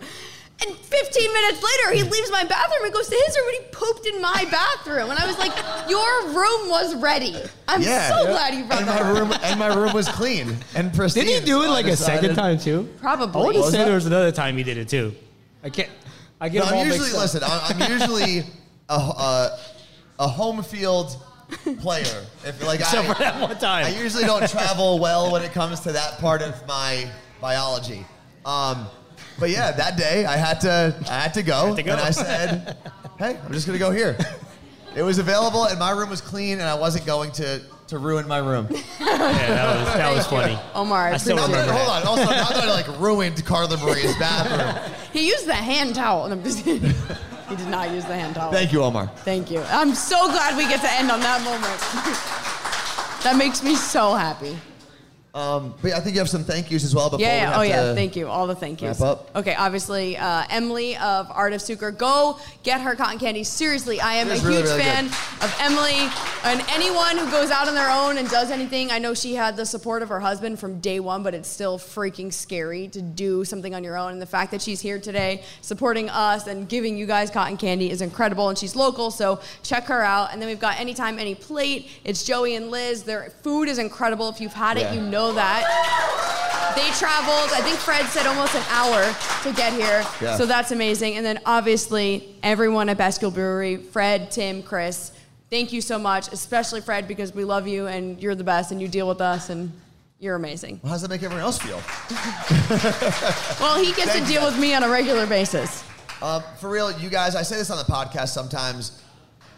And 15 minutes later, he leaves my bathroom and goes to his room and he pooped in my bathroom. And I was like, Your room was ready. I'm yeah. so glad you brought and that my up. room and my room was clean and pristine. Did he do it like a second time too? Probably. I want to What was say that? there was another time he did it too. I can't. I get No, them all I'm usually mixed up. listen. I'm, I'm usually a, a a home field player. If like Except I, for that one time. I usually don't travel well when it comes to that part of my biology. Um, but yeah, that day I had to I had to go, Had to go. and I said, "Hey, I'm just gonna go here." It was available, and my room was clean, and I wasn't going to to ruin my room. Yeah, that was that was funny. Omar, I I still Not appreciate that, hold on. Also, not that I like ruined Carla Marie's bathroom. He used the hand towel. No, I'm just kidding. He did not use the hand towel. Thank you, Omar. Thank you. I'm so glad we get to end on that moment. that makes me so happy. Um, but I think you have some thank yous as well. Before Yeah, we yeah. Oh, yeah. Thank you. All the thank yous. wrap up. Okay, obviously, uh, Emily of Art of Sucre. Go get her cotton candy. Seriously, I am a is huge really, really fan good. of Emily and anyone who goes out on their own and does anything. I know she had the support of her husband from day one, but it's still freaking scary to do something on your own. And the fact that she's here today supporting us and giving you guys cotton candy is incredible. And she's local, so check her out. And then we've got Anytime, Any Plate. It's Joey and Liz. Their food is incredible. If you've had it, Yeah. you know that. They traveled, I think Fred said almost an hour to get here. Yeah. So that's amazing. And then obviously, everyone at Bascule Brewery Fred, Tim, Chris, thank you so much, especially Fred, because we love you and you're the best and you deal with us and you're amazing. Well, how does that make everyone else feel? Well, he gets to deal you. with me on a regular basis. Um, for real, you guys, I say this on the podcast sometimes.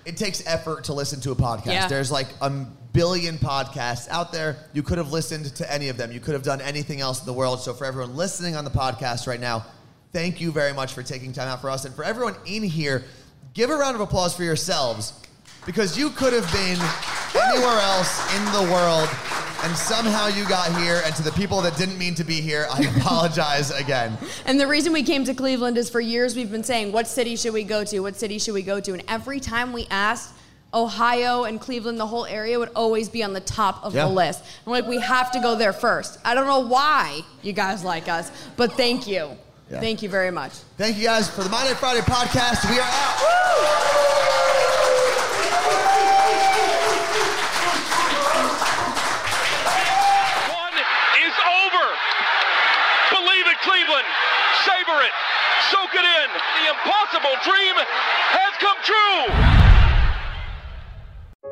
It takes effort to listen to a podcast. Yeah. There's like a billion podcasts out there. You could have listened to any of them. You could have done anything else in the world. So for everyone listening on the podcast right now, thank you very much for taking time out for us. And for everyone in here, give a round of applause for yourselves because you could have been anywhere else in the world and somehow you got here. And to the people that didn't mean to be here, I apologize again. And the reason we came to Cleveland is for years we've been saying, what city should we go to? What city should we go to? And every time we asked, Ohio and Cleveland, the whole area would always be on the top of Yeah. the list. And we're like, we have to go there first. I don't know why you guys like us, but thank you. Yeah. Thank you very much. Thank you guys for the Monday Friday podcast. We are out. One Savor it. Soak it in. The impossible dream has come true.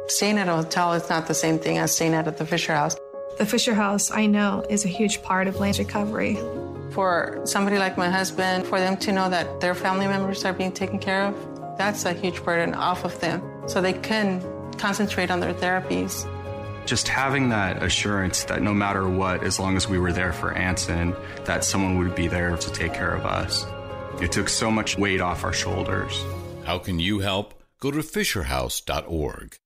Staying at a hotel is not the same thing as staying at the Fisher House. The Fisher House, I know, is a huge part of Lane's recovery. For somebody like my husband, for them to know that their family members are being taken care of, that's a huge burden off of them. So they can concentrate on their therapies. Just having that assurance that no matter what, as long as we were there for Anson, that someone would be there to take care of us. It took so much weight off our shoulders. How can you help? Go to FisherHouse.org.